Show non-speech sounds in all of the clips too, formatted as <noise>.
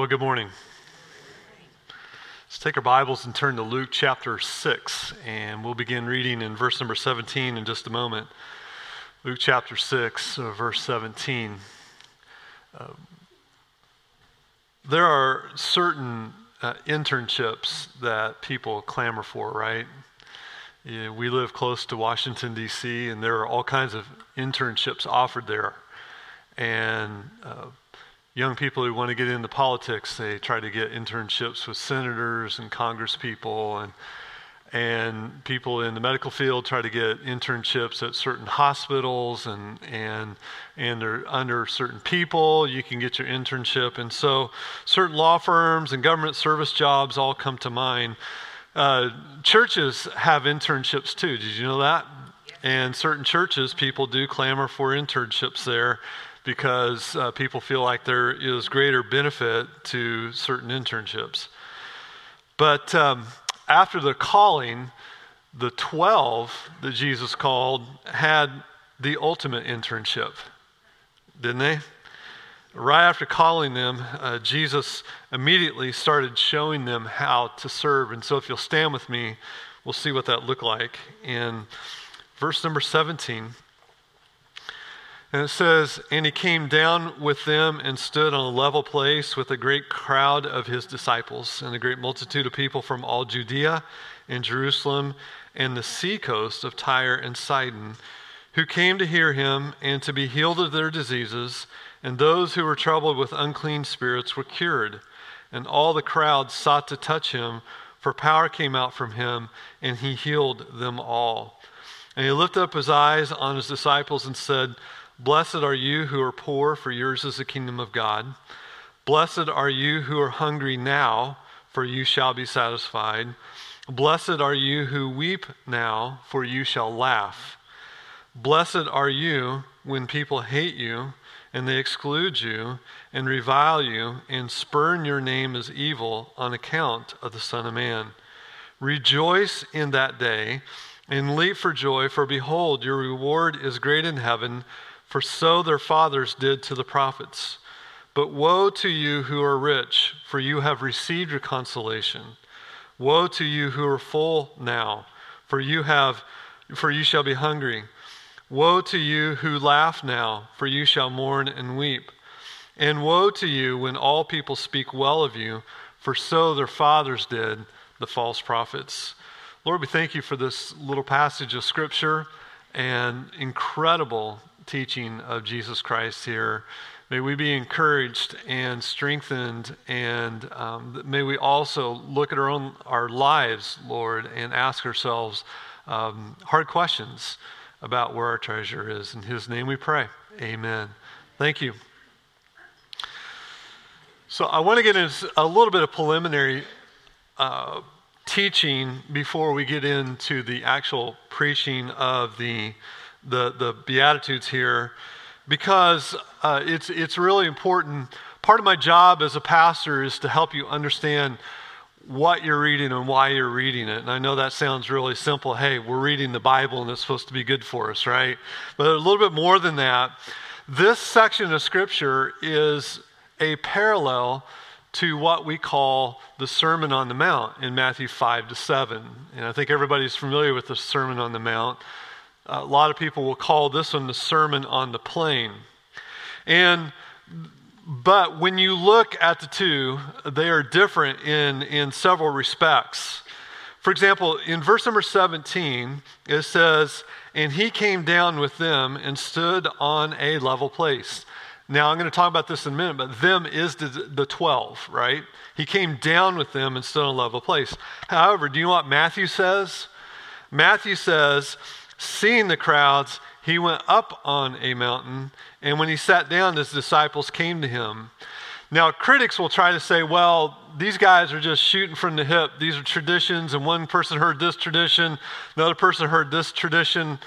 Well, good morning. Let's take our Bibles and turn to Luke chapter 6, and we'll begin reading in verse number 17 in just a moment. Luke chapter 6, uh, verse 17. Uh, there are certain uh, internships that people clamor for, right? Yeah, we live close to Washington, D.C., and there are all kinds of internships offered there. And uh, young people who want to get into politics, they try to get internships with senators and congresspeople and and people in the medical field try to get internships at certain hospitals and and and they're under certain people you can get your internship. And so certain law firms and government service jobs all come to mind. Uh, churches have internships too did you know that? And certain churches people do clamor for internships there because uh, people feel like there is greater benefit to certain internships. But um, after the calling, the 12 that Jesus called had the ultimate internship, didn't they? Right after calling them, uh, Jesus immediately started showing them how to serve. And so, if you'll stand with me, we'll see what that looked like. In verse number 17, and it says, And he came down with them and stood on a level place with a great crowd of his disciples and a great multitude of people from all Judea and Jerusalem and the seacoast of Tyre and Sidon, who came to hear him and to be healed of their diseases. And those who were troubled with unclean spirits were cured. And all the crowd sought to touch him, for power came out from him, and he healed them all. And he lifted up his eyes on his disciples and said, Blessed are you who are poor, for yours is the kingdom of God. Blessed are you who are hungry now, for you shall be satisfied. Blessed are you who weep now, for you shall laugh. Blessed are you when people hate you and they exclude you and revile you and spurn your name as evil on account of the Son of Man. Rejoice in that day and leap for joy, for behold, your reward is great in heaven for so their fathers did to the prophets. But woe to you who are rich, for you have received your consolation. Woe to you who are full now, for you have for you shall be hungry. Woe to you who laugh now, for you shall mourn and weep. And woe to you when all people speak well of you, for so their fathers did, the false prophets. Lord, we thank you for this little passage of scripture and incredible teaching of Jesus Christ here. May we be encouraged and strengthened, and um, may we also look at our own our lives, Lord, and ask ourselves um, hard questions about where our treasure is. In His name we pray. Amen. Thank you. So I want to get into a little bit of preliminary uh, teaching before we get into the actual preaching of the the, the Beatitudes here because uh, it's, it's really important. Part of my job as a pastor is to help you understand what you're reading and why you're reading it. And I know that sounds really simple. Hey, we're reading the Bible and it's supposed to be good for us, right? But a little bit more than that. This section of Scripture is a parallel to what we call the Sermon on the Mount in Matthew 5 to 7. And I think everybody's familiar with the Sermon on the Mount a lot of people will call this one the Sermon on the Plain. And but when you look at the two, they are different in, in several respects. For example, in verse number 17, it says, And he came down with them and stood on a level place. Now, I'm going to talk about this in a minute, but them is the, the 12, right? He came down with them and stood on a level place. However, do you know what Matthew says? Matthew says, Seeing the crowds, he went up on a mountain, and when he sat down, his disciples came to him. Now, critics will try to say, well, these guys are just shooting from the hip. These are traditions, and one person heard this tradition, another person heard this tradition.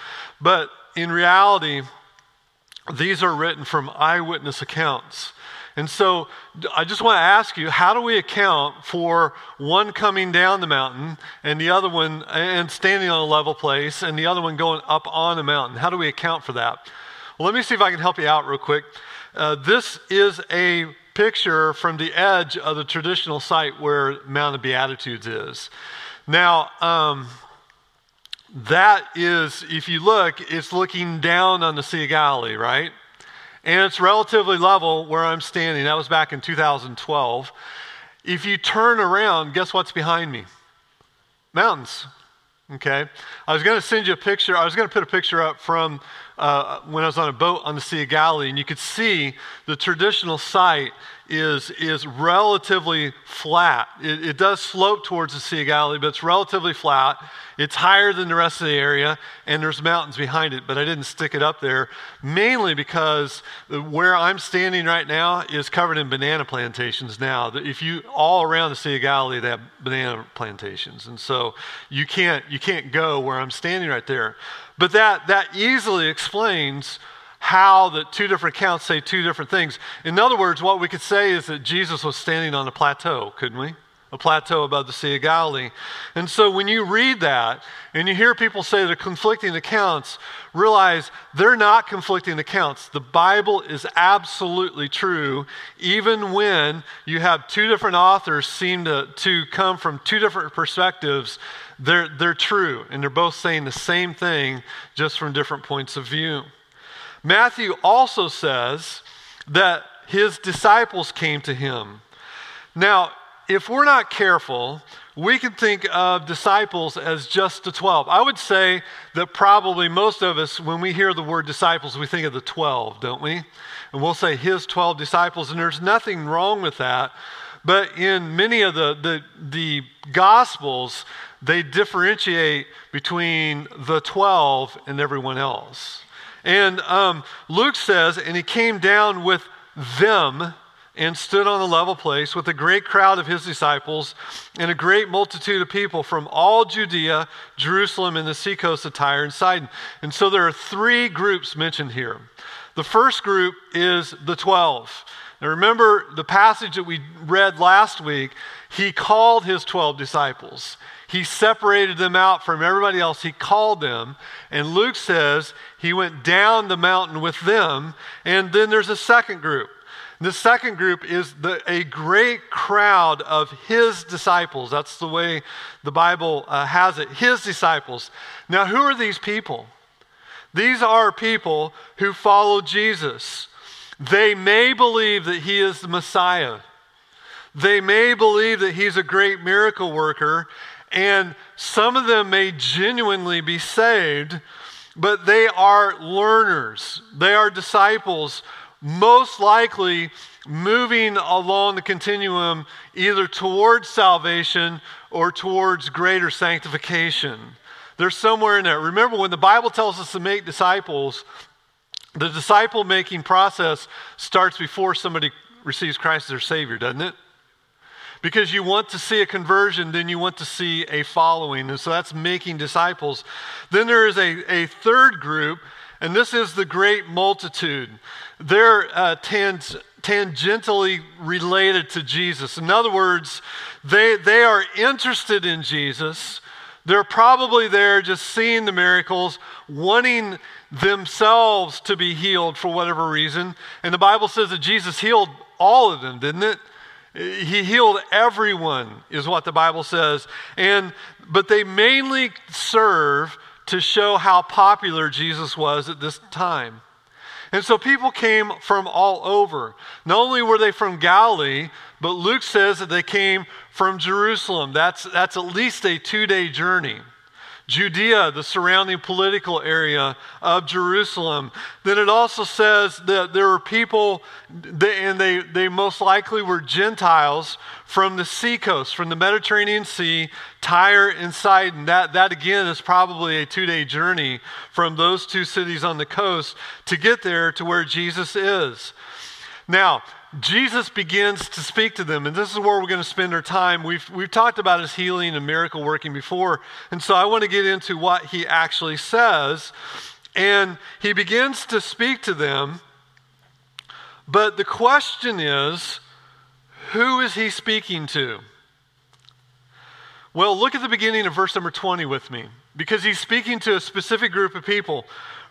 But in reality, these are written from eyewitness accounts. And so I just want to ask you how do we account for one coming down the mountain and the other one and standing on a level place and the other one going up on the mountain? How do we account for that? Well, let me see if I can help you out real quick. Uh, this is a picture from the edge of the traditional site where Mount of Beatitudes is. Now, um, that is, if you look, it's looking down on the Sea of Galilee, right? And it's relatively level where I'm standing. That was back in 2012. If you turn around, guess what's behind me? Mountains. Okay? I was going to send you a picture. I was going to put a picture up from uh, when I was on a boat on the Sea of Galilee, and you could see the traditional site is, is relatively flat. It, it, does slope towards the Sea of Galilee, but it's relatively flat. It's higher than the rest of the area, and there's mountains behind it, but I didn't stick it up there, mainly because where I'm standing right now is covered in banana plantations now. If you, all around the Sea of Galilee, they have banana plantations, and so you can't, you can't go where I'm standing right there. But that, that easily explains how the two different accounts say two different things. In other words, what we could say is that Jesus was standing on a plateau, couldn't we? A plateau above the Sea of Galilee. And so when you read that and you hear people say they're conflicting accounts, realize they're not conflicting accounts. The Bible is absolutely true, even when you have two different authors seem to, to come from two different perspectives. They're, they're true, and they're both saying the same thing, just from different points of view. Matthew also says that his disciples came to him. Now, if we're not careful, we can think of disciples as just the 12. I would say that probably most of us, when we hear the word disciples, we think of the 12, don't we? And we'll say his 12 disciples, and there's nothing wrong with that. But in many of the, the, the Gospels, they differentiate between the 12 and everyone else. And um, Luke says, and he came down with them and stood on a level place with a great crowd of his disciples and a great multitude of people from all Judea, Jerusalem, and the seacoast of Tyre and Sidon. And so there are three groups mentioned here. The first group is the 12. Now remember the passage that we read last week, he called his 12 disciples. He separated them out from everybody else. He called them. And Luke says he went down the mountain with them. And then there's a second group. The second group is the, a great crowd of his disciples. That's the way the Bible uh, has it. His disciples. Now, who are these people? These are people who follow Jesus. They may believe that he is the Messiah. They may believe that he's a great miracle worker, and some of them may genuinely be saved, but they are learners, they are disciples, most likely moving along the continuum either towards salvation or towards greater sanctification. They're somewhere in there. Remember, when the Bible tells us to make disciples, the disciple making process starts before somebody receives Christ as their Savior, doesn't it? Because you want to see a conversion, then you want to see a following. And so that's making disciples. Then there is a, a third group, and this is the great multitude. They're uh, tans- tangentially related to Jesus. In other words, they, they are interested in Jesus. They're probably there just seeing the miracles, wanting themselves to be healed for whatever reason. And the Bible says that Jesus healed all of them, didn't it? He healed everyone, is what the Bible says. And but they mainly serve to show how popular Jesus was at this time. And so people came from all over. Not only were they from Galilee, but Luke says that they came from Jerusalem. That's, that's at least a two day journey. Judea, the surrounding political area of Jerusalem. Then it also says that there were people, and they, they most likely were Gentiles from the seacoast, from the Mediterranean Sea, Tyre and Sidon. That, that again is probably a two day journey from those two cities on the coast to get there to where Jesus is. Now, Jesus begins to speak to them, and this is where we're going to spend our time. We've, we've talked about his healing and miracle working before, and so I want to get into what he actually says. And he begins to speak to them, but the question is who is he speaking to? Well, look at the beginning of verse number 20 with me, because he's speaking to a specific group of people.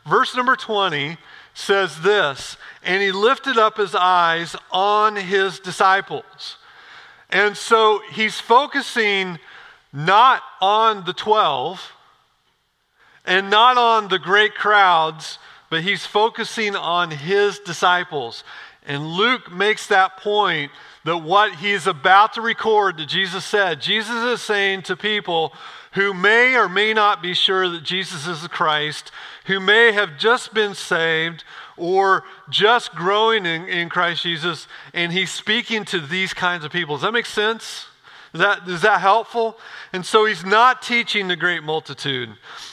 Verse number 20 says this And he lifted up his eyes on his disciples. And so he's focusing not on the 12 and not on the great crowds, but he's focusing on his disciples. And Luke makes that point that what he's about to record that Jesus said, Jesus is saying to people who may or may not be sure that Jesus is the Christ, who may have just been saved or just growing in, in Christ Jesus, and he's speaking to these kinds of people. Does that make sense? Is that, is that helpful? And so he's not teaching the great multitude.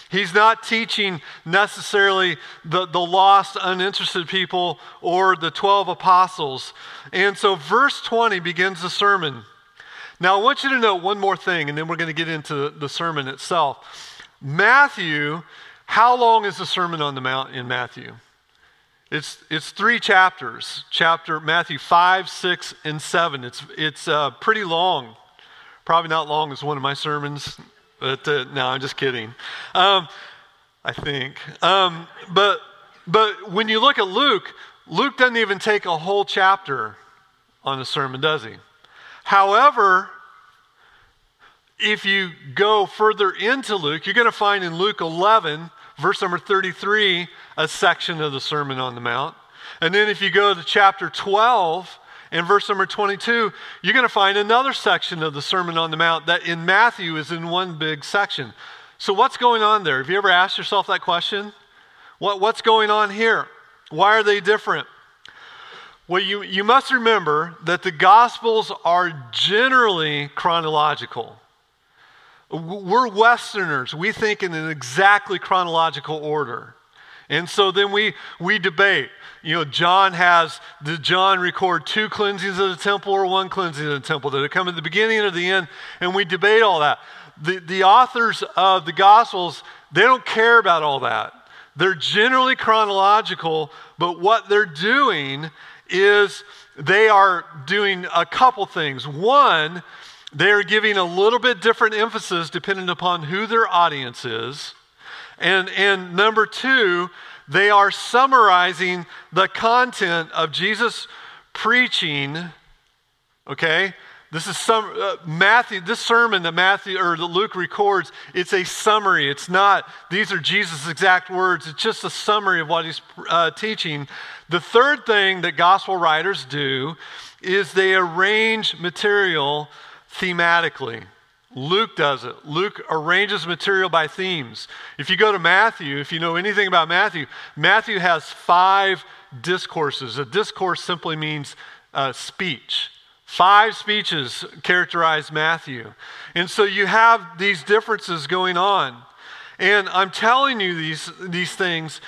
He's not teaching necessarily the, the lost, uninterested people or the 12 apostles. And so verse 20 begins the sermon. Now, I want you to know one more thing, and then we're going to get into the sermon itself. Matthew, how long is the Sermon on the Mount in Matthew? It's, it's three chapters, chapter Matthew 5, 6, and 7. It's, it's uh, pretty long. Probably not long as one of my sermons, but uh, no, I'm just kidding. Um, I think. Um, but, but when you look at Luke, Luke doesn't even take a whole chapter on a sermon, does he? However, if you go further into Luke, you're going to find in Luke 11, verse number 33, a section of the Sermon on the Mount. And then if you go to chapter 12, in verse number 22, you're going to find another section of the Sermon on the Mount that in Matthew is in one big section. So, what's going on there? Have you ever asked yourself that question? What, what's going on here? Why are they different? Well, you, you must remember that the Gospels are generally chronological. We're Westerners. We think in an exactly chronological order. And so then we, we debate. You know, John has, did John record two cleansings of the temple or one cleansing of the temple? Did it come at the beginning or the end? And we debate all that. The, the authors of the Gospels, they don't care about all that. They're generally chronological, but what they're doing is they are doing a couple things. One, they're giving a little bit different emphasis depending upon who their audience is. And, and number two, they are summarizing the content of Jesus' preaching. Okay? This is some uh, Matthew. This sermon that Matthew or that Luke records. It's a summary. It's not. These are Jesus' exact words. It's just a summary of what he's uh, teaching. The third thing that gospel writers do is they arrange material thematically. Luke does it. Luke arranges material by themes. If you go to Matthew, if you know anything about Matthew, Matthew has five discourses. A discourse simply means uh, speech. Five speeches characterize Matthew. And so you have these differences going on. And I'm telling you these, these things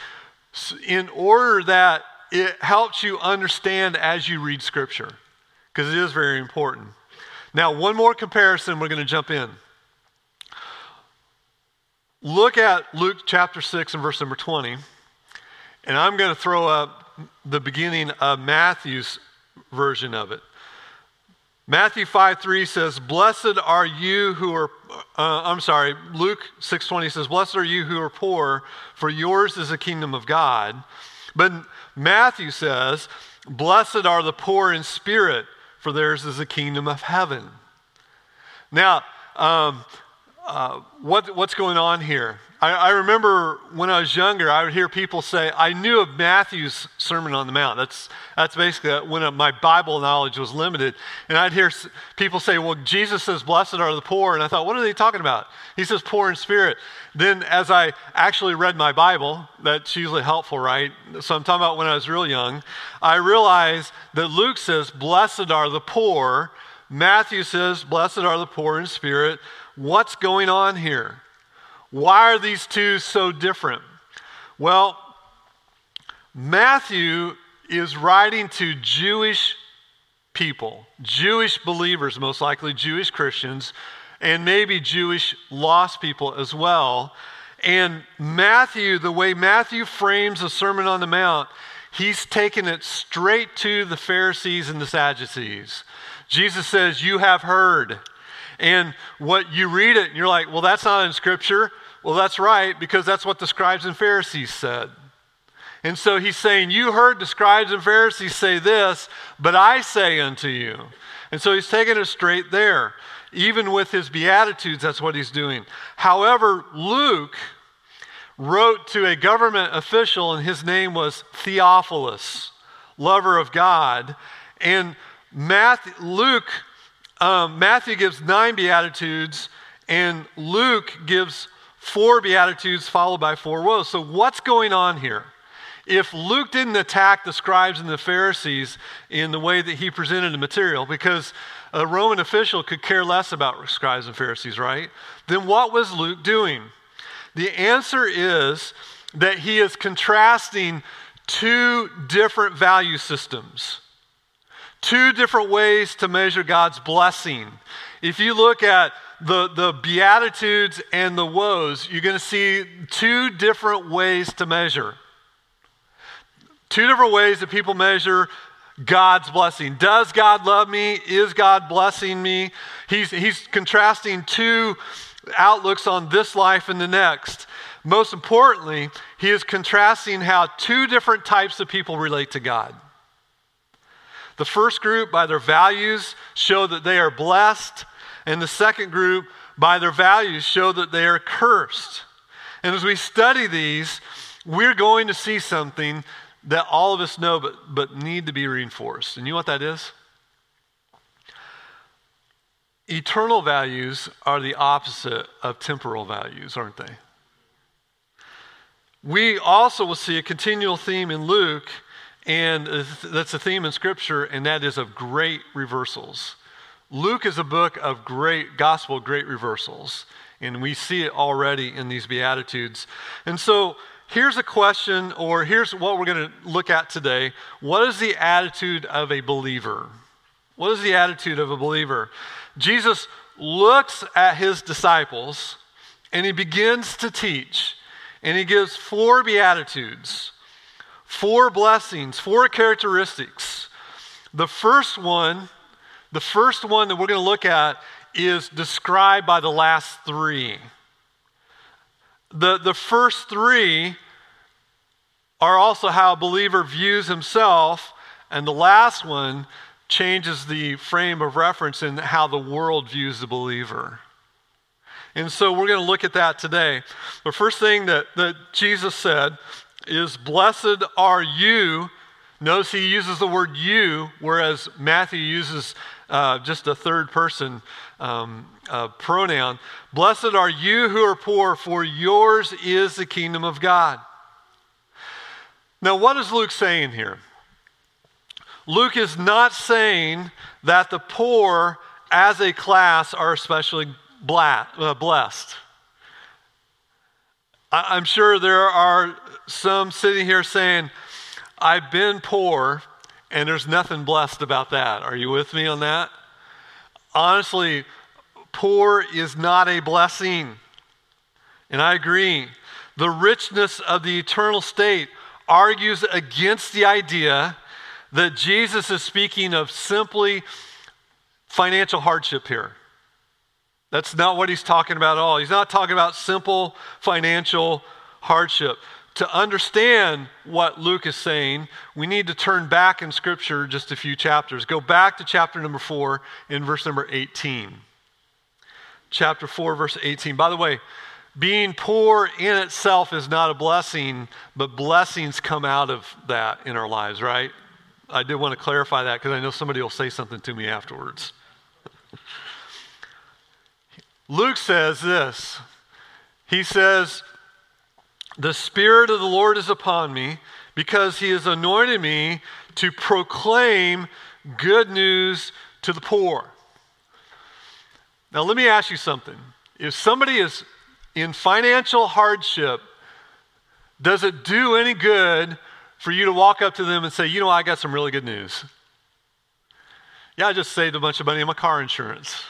in order that it helps you understand as you read Scripture, because it is very important. Now, one more comparison, we're going to jump in. Look at Luke chapter 6 and verse number 20. And I'm going to throw up the beginning of Matthew's version of it. Matthew 5 3 says, Blessed are you who are, uh, I'm sorry, Luke 6 20 says, Blessed are you who are poor, for yours is the kingdom of God. But Matthew says, Blessed are the poor in spirit, for theirs is the kingdom of heaven. Now, um, uh, what, what's going on here? I, I, remember when I was younger, I would hear people say, I knew of Matthew's Sermon on the Mount. That's, that's basically when my Bible knowledge was limited. And I'd hear people say, Well, Jesus says, Blessed are the poor. And I thought, What are they talking about? He says, Poor in spirit. Then, as I actually read my Bible, that's usually helpful, right? So I'm talking about when I was real young, I realized that Luke says, Blessed are the poor. Matthew says, Blessed are the poor in spirit. What's going on here? Why are these two so different? Well, Matthew is writing to Jewish people, Jewish believers, most likely Jewish Christians, and maybe Jewish lost people as well. And Matthew, the way Matthew frames the Sermon on the Mount, he's taken it straight to the Pharisees and the Sadducees. Jesus says, You have heard. And what you read it, and you're like, Well, that's not in Scripture. Well, that's right, because that's what the scribes and Pharisees said. And so he's saying, You heard the scribes and Pharisees say this, but I say unto you. And so he's taking it straight there. Even with his Beatitudes, that's what he's doing. However, Luke wrote to a government official, and his name was Theophilus, lover of God. And Matthew, Luke, um, Matthew gives nine Beatitudes, and Luke gives four Beatitudes followed by four woes. So, what's going on here? if Luke didn't attack the scribes and the Pharisees in the way that he presented the material, because a Roman official could care less about scribes and Pharisees, right? Then what was Luke doing? The answer is that he is contrasting two different value systems, two different ways to measure God's blessing. If you look at the, the Beatitudes and the woes, you're going to see two different ways to measure. Two different ways that people measure God's blessing. Does God love me? Is God blessing me? He's, he's contrasting two outlooks on this life and the next. Most importantly, he is contrasting how two different types of people relate to God. The first group, by their values, show that they are blessed, and the second group, by their values, show that they are cursed. And as we study these, we're going to see something that all of us know but, but need to be reinforced. And you know what that is? Eternal values are the opposite of temporal values, aren't they? We also will see a continual theme in Luke, and that's a theme in Scripture, and that is of great reversals. Luke is a book of great gospel, great reversals, and we see it already in these Beatitudes. And so here's a question, or here's what we're going to look at today. What is the attitude of a believer? What is the attitude of a believer? Jesus looks at his disciples and he begins to teach, and he gives four beatitudes, four blessings, four characteristics. The first one, the first one that we're going to look at is described by the last three. The, the first three are also how a believer views himself, and the last one changes the frame of reference in how the world views the believer. And so we're going to look at that today. The first thing that, that Jesus said is, Blessed are you. Notice he uses the word you, whereas Matthew uses uh, just a third person um, uh, pronoun. Blessed are you who are poor, for yours is the kingdom of God. Now, what is Luke saying here? Luke is not saying that the poor as a class are especially uh, blessed. I'm sure there are some sitting here saying, I've been poor and there's nothing blessed about that. Are you with me on that? Honestly, poor is not a blessing. And I agree. The richness of the eternal state argues against the idea that Jesus is speaking of simply financial hardship here. That's not what he's talking about at all. He's not talking about simple financial hardship. To understand what Luke is saying, we need to turn back in Scripture just a few chapters. Go back to chapter number 4 in verse number 18. Chapter 4, verse 18. By the way, being poor in itself is not a blessing, but blessings come out of that in our lives, right? I did want to clarify that because I know somebody will say something to me afterwards. <laughs> Luke says this He says, The Spirit of the Lord is upon me because he has anointed me to proclaim good news to the poor. Now, let me ask you something. If somebody is in financial hardship, does it do any good for you to walk up to them and say, you know, I got some really good news. Yeah, I just saved a bunch of money on my car insurance.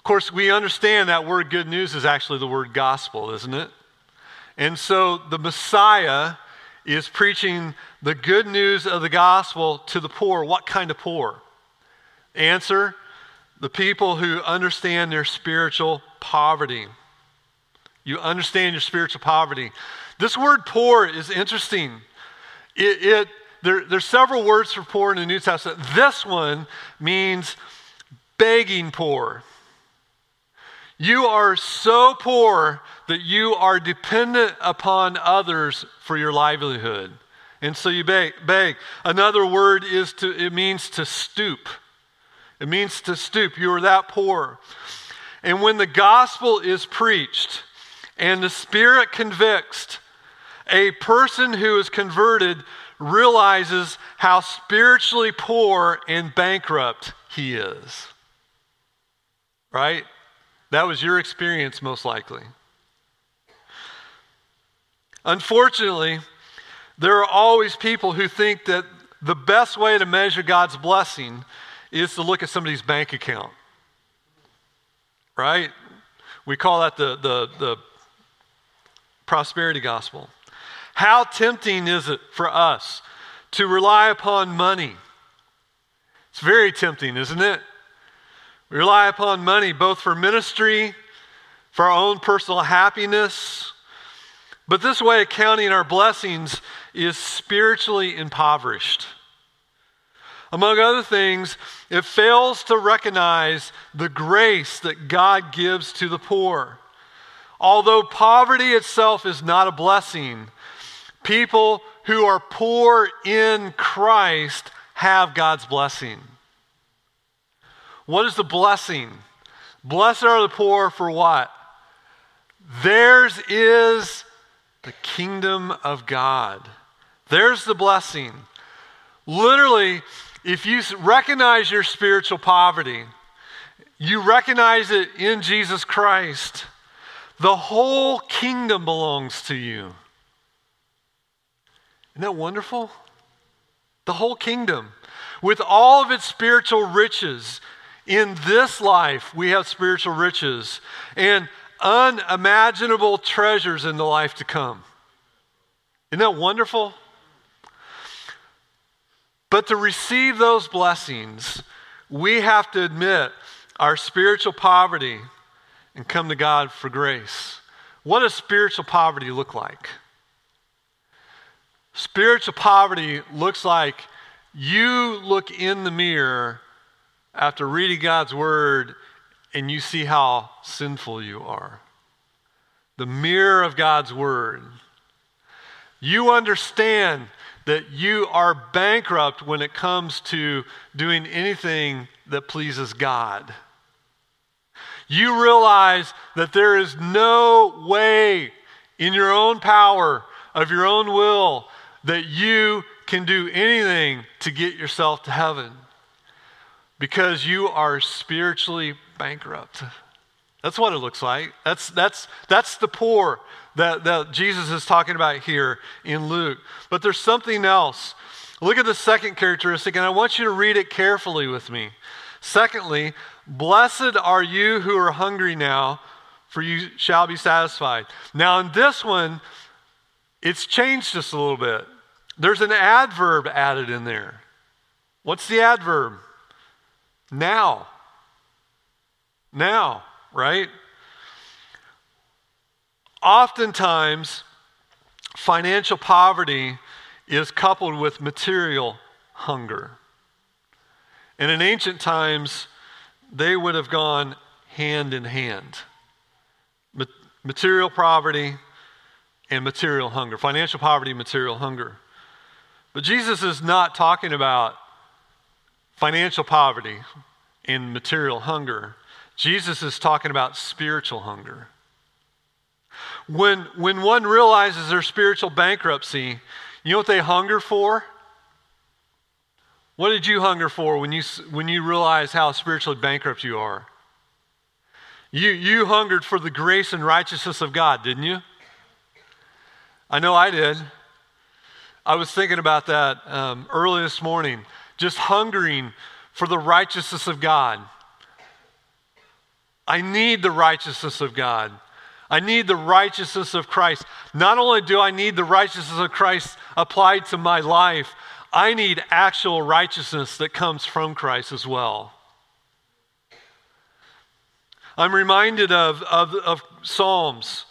Of course, we understand that word good news is actually the word gospel, isn't it? And so the Messiah is preaching the good news of the gospel to the poor. What kind of poor? Answer the people who understand their spiritual poverty. You understand your spiritual poverty. This word poor is interesting. It, it there, there's several words for poor in the New Testament. This one means begging poor. You are so poor that you are dependent upon others for your livelihood. And so you beg. beg. Another word is to, it means to stoop. It means to stoop. You are that poor. And when the gospel is preached and the Spirit convicts, a person who is converted realizes how spiritually poor and bankrupt he is. Right? That was your experience, most likely. Unfortunately, there are always people who think that the best way to measure God's blessing is to look at somebody's bank account. Right? We call that the, the, the prosperity gospel. How tempting is it for us to rely upon money? It's very tempting, isn't it? We rely upon money both for ministry, for our own personal happiness, but this way of counting our blessings is spiritually impoverished. Among other things, it fails to recognize the grace that God gives to the poor. Although poverty itself is not a blessing, people who are poor in Christ have God's blessing. What is the blessing? Blessed are the poor for what? Theirs is the kingdom of God. There's the blessing. Literally, if you recognize your spiritual poverty, you recognize it in Jesus Christ, the whole kingdom belongs to you. Isn't that wonderful? The whole kingdom, with all of its spiritual riches. In this life, we have spiritual riches and unimaginable treasures in the life to come. Isn't that wonderful? But to receive those blessings, we have to admit our spiritual poverty and come to God for grace. What does spiritual poverty look like? Spiritual poverty looks like you look in the mirror after reading God's word and you see how sinful you are. The mirror of God's word. You understand that you are bankrupt when it comes to doing anything that pleases God. You realize that there is no way in your own power, of your own will, that you can do anything to get yourself to heaven because you are spiritually bankrupt. That's what it looks like. That's, that's, that's the poor that, that Jesus is talking about here in Luke. But there's something else. Look at the second characteristic, and I want you to read it carefully with me. Secondly, blessed are you who are hungry now, for you shall be satisfied. Now, in this one, it's changed just a little bit. There's an adverb added in there. What's the adverb? Now. Now, right? Oftentimes, financial poverty is coupled with material hunger. And in ancient times, they would have gone hand in hand material poverty and material hunger, financial poverty, material hunger. But Jesus is not talking about financial poverty and material hunger. Jesus is talking about spiritual hunger. When, when one realizes their spiritual bankruptcy, you know what they hunger for? What did you hunger for when you, when you realize how spiritually bankrupt you are? You, you hungered for the grace and righteousness of God, didn't you? I know I did. I was thinking about that um, early this morning, just hungering for the righteousness of God. I need the righteousness of God. I need the righteousness of Christ. Not only do I need the righteousness of Christ applied to my life, I need actual righteousness that comes from Christ as well. I'm reminded of, of, of Psalms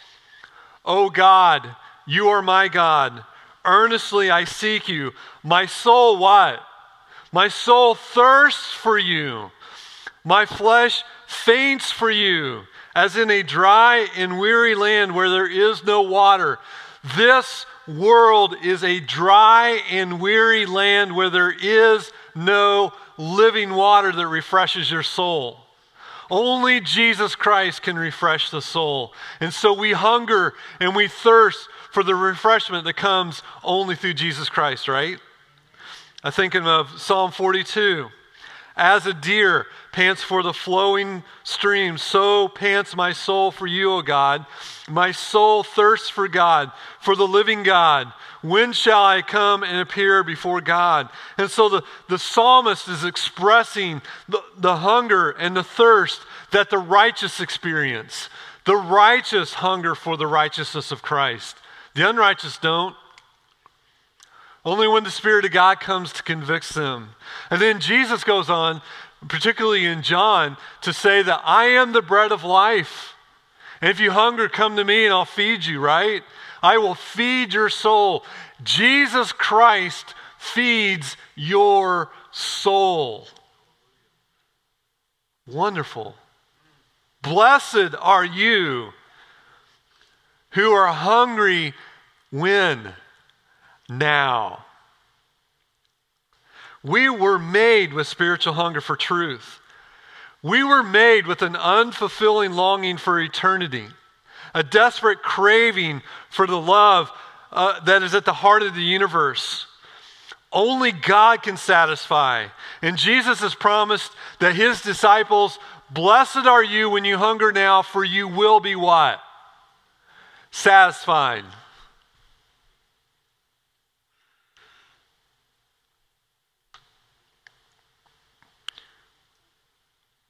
Oh God, you are my God. Earnestly I seek you. My soul, what? My soul thirsts for you. My flesh faints for you, as in a dry and weary land where there is no water. This world is a dry and weary land where there is no living water that refreshes your soul. Only Jesus Christ can refresh the soul. And so we hunger and we thirst for the refreshment that comes only through Jesus Christ, right? I think of Psalm 42. As a deer pants for the flowing stream, so pants my soul for you, O God. My soul thirsts for God, for the living God. When shall I come and appear before God? And so the, the psalmist is expressing the, the hunger and the thirst that the righteous experience. The righteous hunger for the righteousness of Christ. The unrighteous don't. Only when the Spirit of God comes to convict them. And then Jesus goes on, particularly in John, to say that I am the bread of life. And if you hunger, come to me and I'll feed you, right? I will feed your soul. Jesus Christ feeds your soul. Wonderful. Blessed are you who are hungry when? Now. We were made with spiritual hunger for truth. We were made with an unfulfilling longing for eternity, a desperate craving for the love uh, that is at the heart of the universe. Only God can satisfy. And Jesus has promised that his disciples, blessed are you when you hunger now, for you will be what? Satisfied.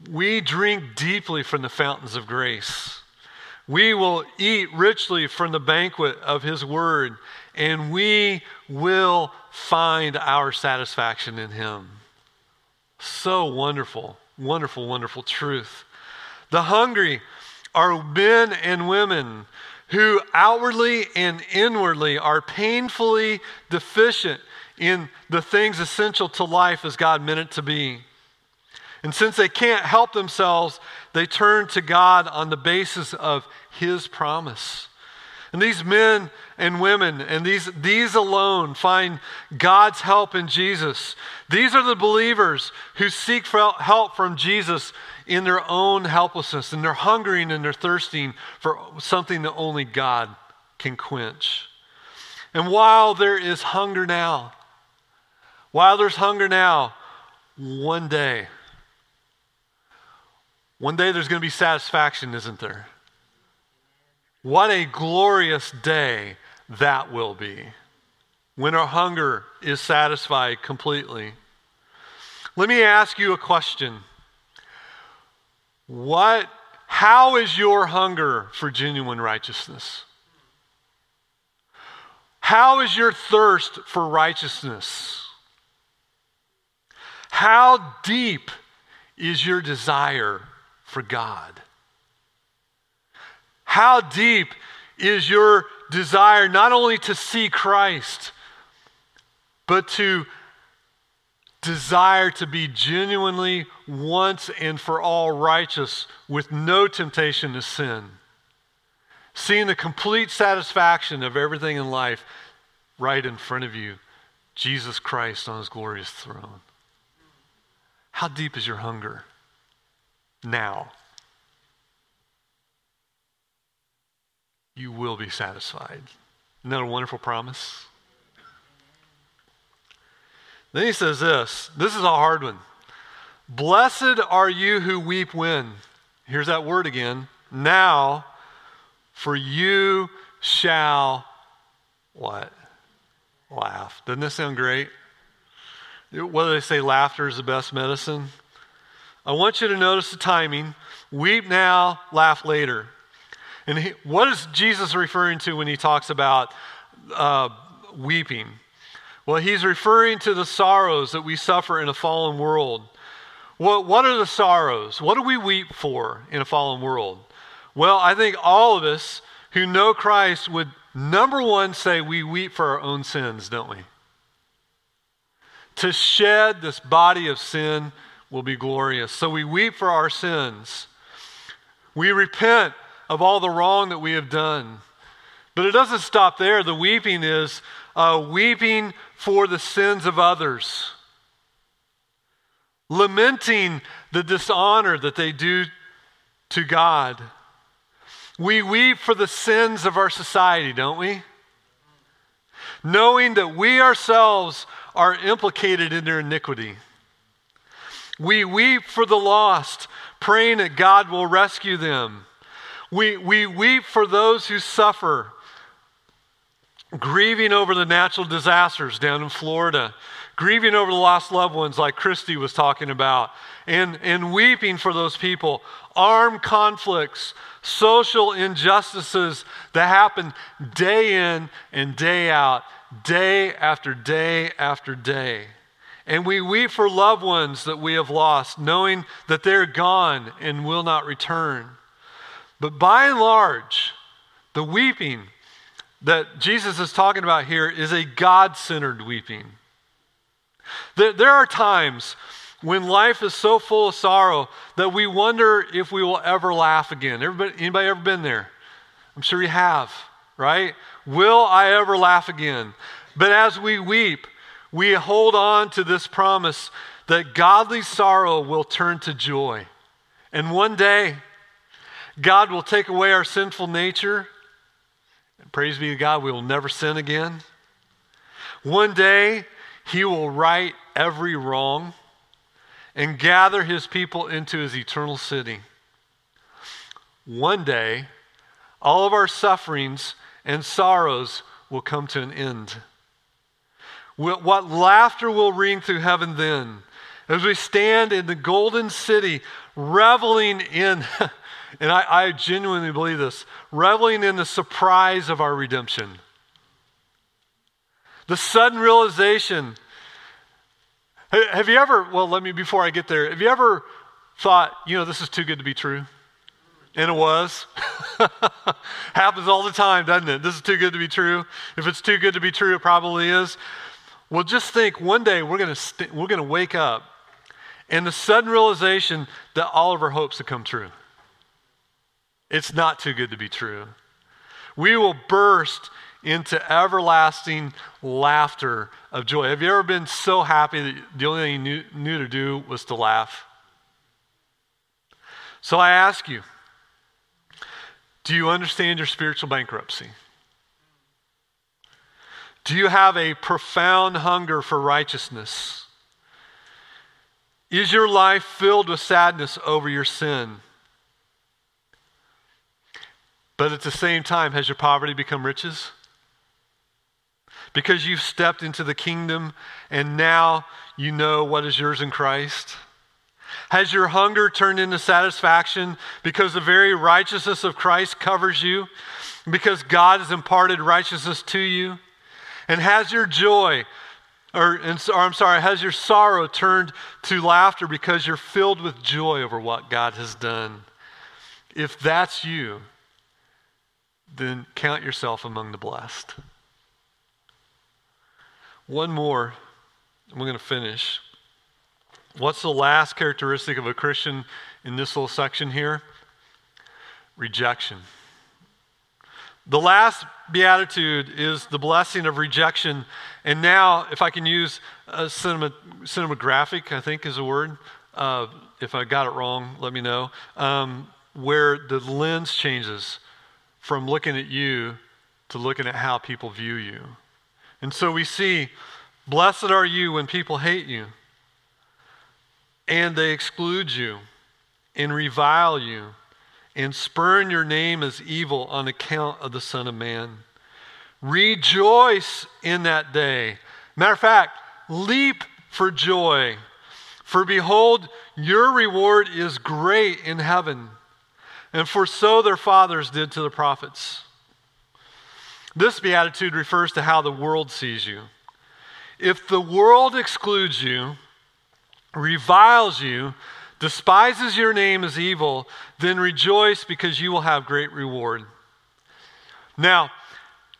We drink deeply from the fountains of grace. We will eat richly from the banquet of His Word, and we will find our satisfaction in Him. So wonderful, wonderful, wonderful truth. The hungry are men and women who outwardly and inwardly are painfully deficient in the things essential to life as God meant it to be. And since they can't help themselves, they turn to God on the basis of His promise. And these men and women and these, these alone find God's help in Jesus. These are the believers who seek help from Jesus in their own helplessness, and they're hungering and they're thirsting for something that only God can quench. And while there is hunger now, while there's hunger now, one day, one day there's going to be satisfaction, isn't there? What a glorious day that will be when our hunger is satisfied completely. Let me ask you a question. What how is your hunger for genuine righteousness? How is your thirst for righteousness? How deep is your desire for God? How deep is your desire not only to see Christ, but to desire to be genuinely once and for all righteous with no temptation to sin? Seeing the complete satisfaction of everything in life right in front of you, Jesus Christ on his glorious throne. How deep is your hunger? Now, you will be satisfied. Isn't that a wonderful promise? Then he says this this is a hard one. Blessed are you who weep when. Here's that word again. Now, for you shall what? Laugh. Doesn't this sound great? Whether they say? Laughter is the best medicine. I want you to notice the timing. Weep now, laugh later. And he, what is Jesus referring to when he talks about uh, weeping? Well, he's referring to the sorrows that we suffer in a fallen world. What, what are the sorrows? What do we weep for in a fallen world? Well, I think all of us who know Christ would, number one, say we weep for our own sins, don't we? To shed this body of sin will be glorious. So we weep for our sins. We repent of all the wrong that we have done. But it doesn't stop there. The weeping is uh, weeping for the sins of others, lamenting the dishonor that they do to God. We weep for the sins of our society, don't we? Knowing that we ourselves are implicated in their iniquity. We weep for the lost, praying that God will rescue them. We, we weep for those who suffer, grieving over the natural disasters down in Florida, grieving over the lost loved ones like Christy was talking about, and, and weeping for those people, armed conflicts, social injustices that happen day in and day out, day after day after day. And we weep for loved ones that we have lost, knowing that they're gone and will not return. But by and large, the weeping that Jesus is talking about here is a God centered weeping. There are times when life is so full of sorrow that we wonder if we will ever laugh again. Everybody, anybody ever been there? I'm sure you have, right? Will I ever laugh again? But as we weep, we hold on to this promise that godly sorrow will turn to joy. And one day, God will take away our sinful nature. And praise be to God, we will never sin again. One day, He will right every wrong and gather his people into his eternal city. One day, all of our sufferings and sorrows will come to an end. What laughter will ring through heaven then as we stand in the golden city, reveling in, <laughs> and I, I genuinely believe this, reveling in the surprise of our redemption. The sudden realization have you ever, well, let me, before I get there, have you ever thought, you know, this is too good to be true? And it was. <laughs> Happens all the time, doesn't it? This is too good to be true. If it's too good to be true, it probably is. Well, just think one day we're going to st- we're going to wake up and the sudden realization that all of our hopes have come true. It's not too good to be true. We will burst into everlasting laughter of joy. Have you ever been so happy that the only thing you knew, knew to do was to laugh? So I ask you, do you understand your spiritual bankruptcy? Do you have a profound hunger for righteousness? Is your life filled with sadness over your sin? But at the same time, has your poverty become riches? because you've stepped into the kingdom and now you know what is yours in Christ? Has your hunger turned into satisfaction because the very righteousness of Christ covers you? Because God has imparted righteousness to you? And has your joy, or, or I'm sorry, has your sorrow turned to laughter because you're filled with joy over what God has done? If that's you, then count yourself among the blessed. One more, and we're going to finish. What's the last characteristic of a Christian in this little section here? Rejection. The last beatitude is the blessing of rejection. And now, if I can use a cinema, cinematographic, I think is a word. Uh, if I got it wrong, let me know. Um, where the lens changes from looking at you to looking at how people view you. And so we see, blessed are you when people hate you and they exclude you and revile you and spurn your name as evil on account of the Son of Man. Rejoice in that day. Matter of fact, leap for joy. For behold, your reward is great in heaven. And for so their fathers did to the prophets. This beatitude refers to how the world sees you. If the world excludes you, reviles you, despises your name as evil, then rejoice because you will have great reward. Now,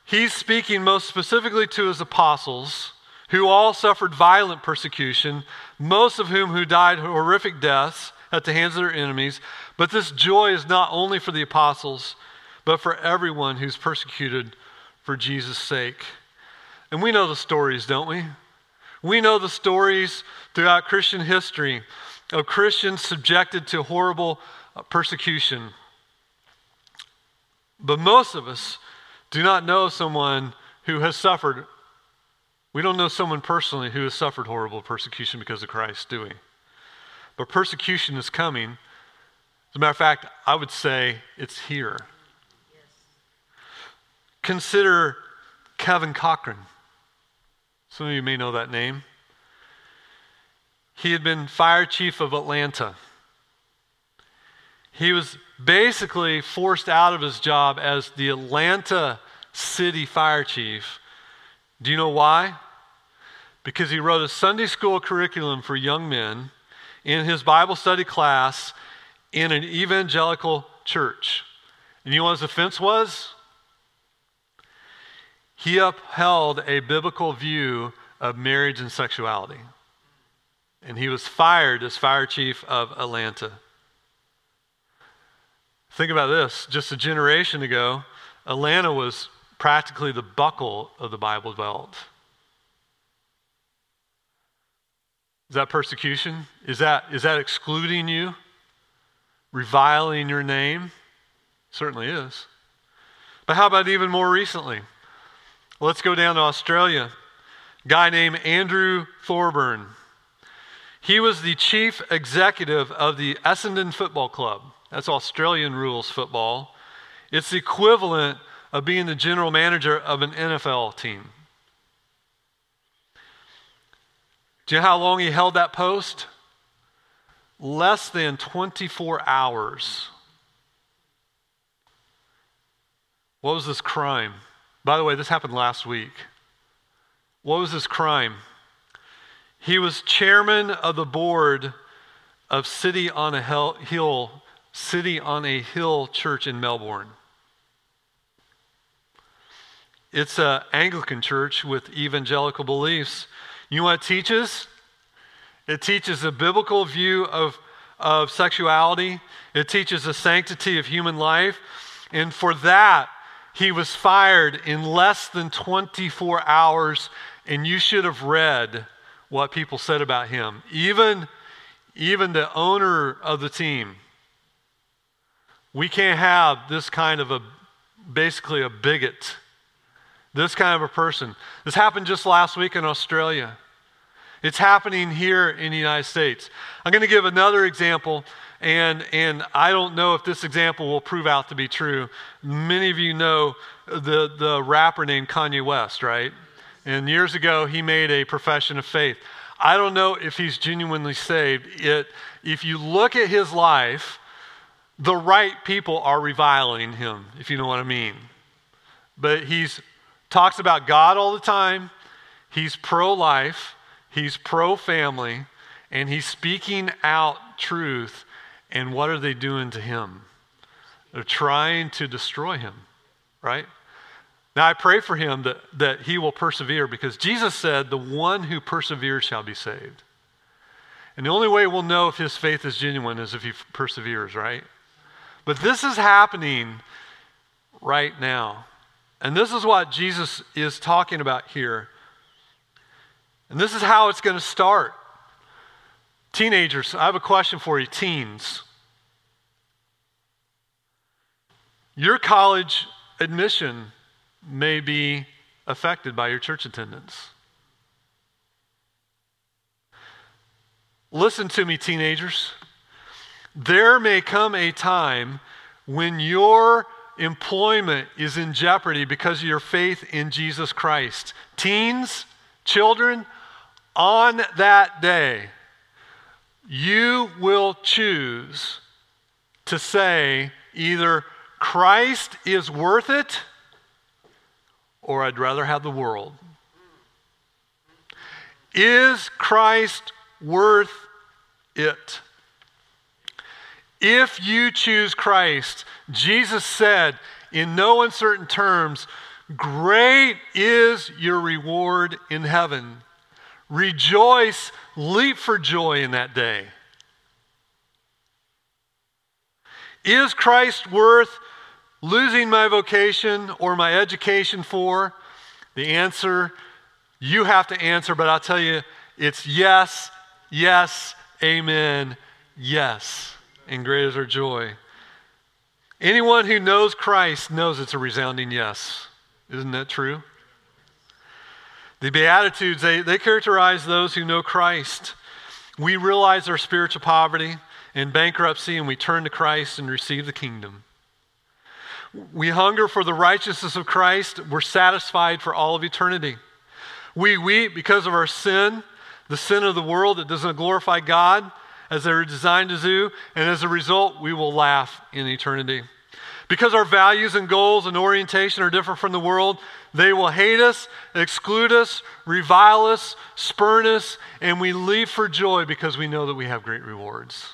he's speaking most specifically to his apostles, who all suffered violent persecution, most of whom who died horrific deaths at the hands of their enemies. But this joy is not only for the apostles, but for everyone who's persecuted for Jesus' sake. And we know the stories, don't we? We know the stories throughout Christian history of Christians subjected to horrible uh, persecution. But most of us do not know someone who has suffered. We don't know someone personally who has suffered horrible persecution because of Christ, do we? But persecution is coming. As a matter of fact, I would say it's here. Yes. Consider Kelvin Cochran. Some of you may know that name. He had been fire chief of Atlanta. He was basically forced out of his job as the Atlanta city fire chief. Do you know why? Because he wrote a Sunday school curriculum for young men in his Bible study class in an evangelical church. And you know what his offense was? He upheld a biblical view of marriage and sexuality. And he was fired as fire chief of Atlanta. Think about this just a generation ago, Atlanta was practically the buckle of the Bible Belt. Is that persecution? Is that, is that excluding you? Reviling your name? Certainly is. But how about even more recently? Let's go down to Australia. A guy named Andrew Thorburn. He was the chief executive of the Essendon Football Club. That's Australian rules football. It's the equivalent of being the general manager of an NFL team. Do you know how long he held that post? Less than 24 hours. What was this crime? By the way, this happened last week. What was his crime? He was chairman of the board of City on a Hill, City on a Hill Church in Melbourne. It's an Anglican church with evangelical beliefs. You know what it teaches? It teaches a biblical view of, of sexuality, it teaches the sanctity of human life. And for that, he was fired in less than 24 hours, and you should have read what people said about him. Even, even the owner of the team. We can't have this kind of a, basically a bigot, this kind of a person. This happened just last week in Australia. It's happening here in the United States. I'm going to give another example, and, and I don't know if this example will prove out to be true. Many of you know the, the rapper named Kanye West, right? And years ago, he made a profession of faith. I don't know if he's genuinely saved. It, if you look at his life, the right people are reviling him, if you know what I mean. But he's talks about God all the time. He's pro-life, he's pro-family, and he's speaking out truth. And what are they doing to him? They're trying to destroy him, right? Now, I pray for him that, that he will persevere because Jesus said, The one who perseveres shall be saved. And the only way we'll know if his faith is genuine is if he perseveres, right? But this is happening right now. And this is what Jesus is talking about here. And this is how it's going to start. Teenagers, I have a question for you, teens. Your college admission may be affected by your church attendance. Listen to me, teenagers. There may come a time when your employment is in jeopardy because of your faith in Jesus Christ. Teens, children, on that day, you will choose to say either Christ is worth it or I'd rather have the world. Is Christ worth it? If you choose Christ, Jesus said, in no uncertain terms, Great is your reward in heaven. Rejoice, leap for joy in that day. Is Christ worth losing my vocation or my education for? The answer you have to answer, but I'll tell you it's yes, yes, amen, yes. And great is our joy. Anyone who knows Christ knows it's a resounding yes. Isn't that true? The Beatitudes, they, they characterize those who know Christ. We realize our spiritual poverty and bankruptcy, and we turn to Christ and receive the kingdom. We hunger for the righteousness of Christ. We're satisfied for all of eternity. We weep because of our sin, the sin of the world that doesn't glorify God as they're designed to do, and as a result, we will laugh in eternity. Because our values and goals and orientation are different from the world, they will hate us, exclude us, revile us, spurn us, and we leave for joy because we know that we have great rewards.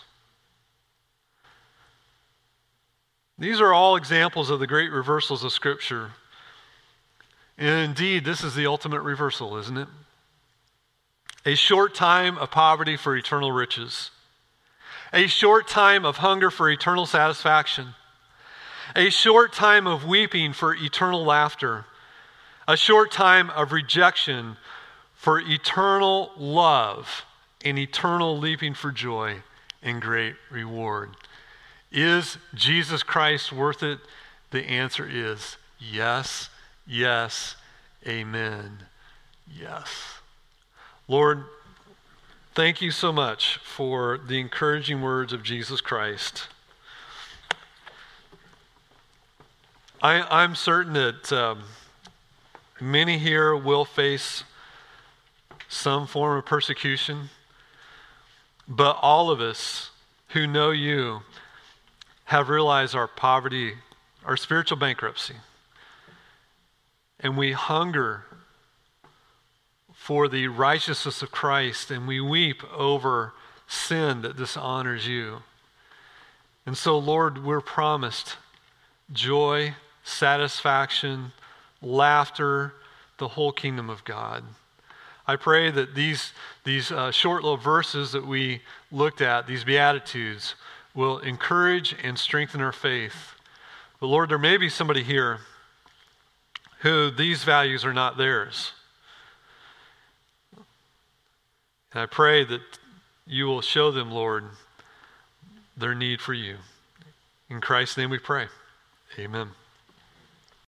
These are all examples of the great reversals of Scripture. And indeed, this is the ultimate reversal, isn't it? A short time of poverty for eternal riches, a short time of hunger for eternal satisfaction a short time of weeping for eternal laughter, a short time of rejection for eternal love, and eternal leaping for joy and great reward. Is Jesus Christ worth it? The answer is yes, yes, amen, yes. Lord, thank you so much for the encouraging words of Jesus Christ. I, am certain that um, many here will face some form of persecution, but all of us who know you have realized our poverty, our spiritual bankruptcy, and we hunger for the righteousness of Christ, and we weep over sin that dishonors you. And so, Lord, we're promised joy satisfaction, laughter, the whole kingdom of God. I pray that these, these uh, short little verses that we looked at, these Beatitudes, will encourage and strengthen our faith. But Lord, there may be somebody here who these values are not theirs. And I pray that you will show them, Lord, their need for you. In Christ's name we pray. Amen.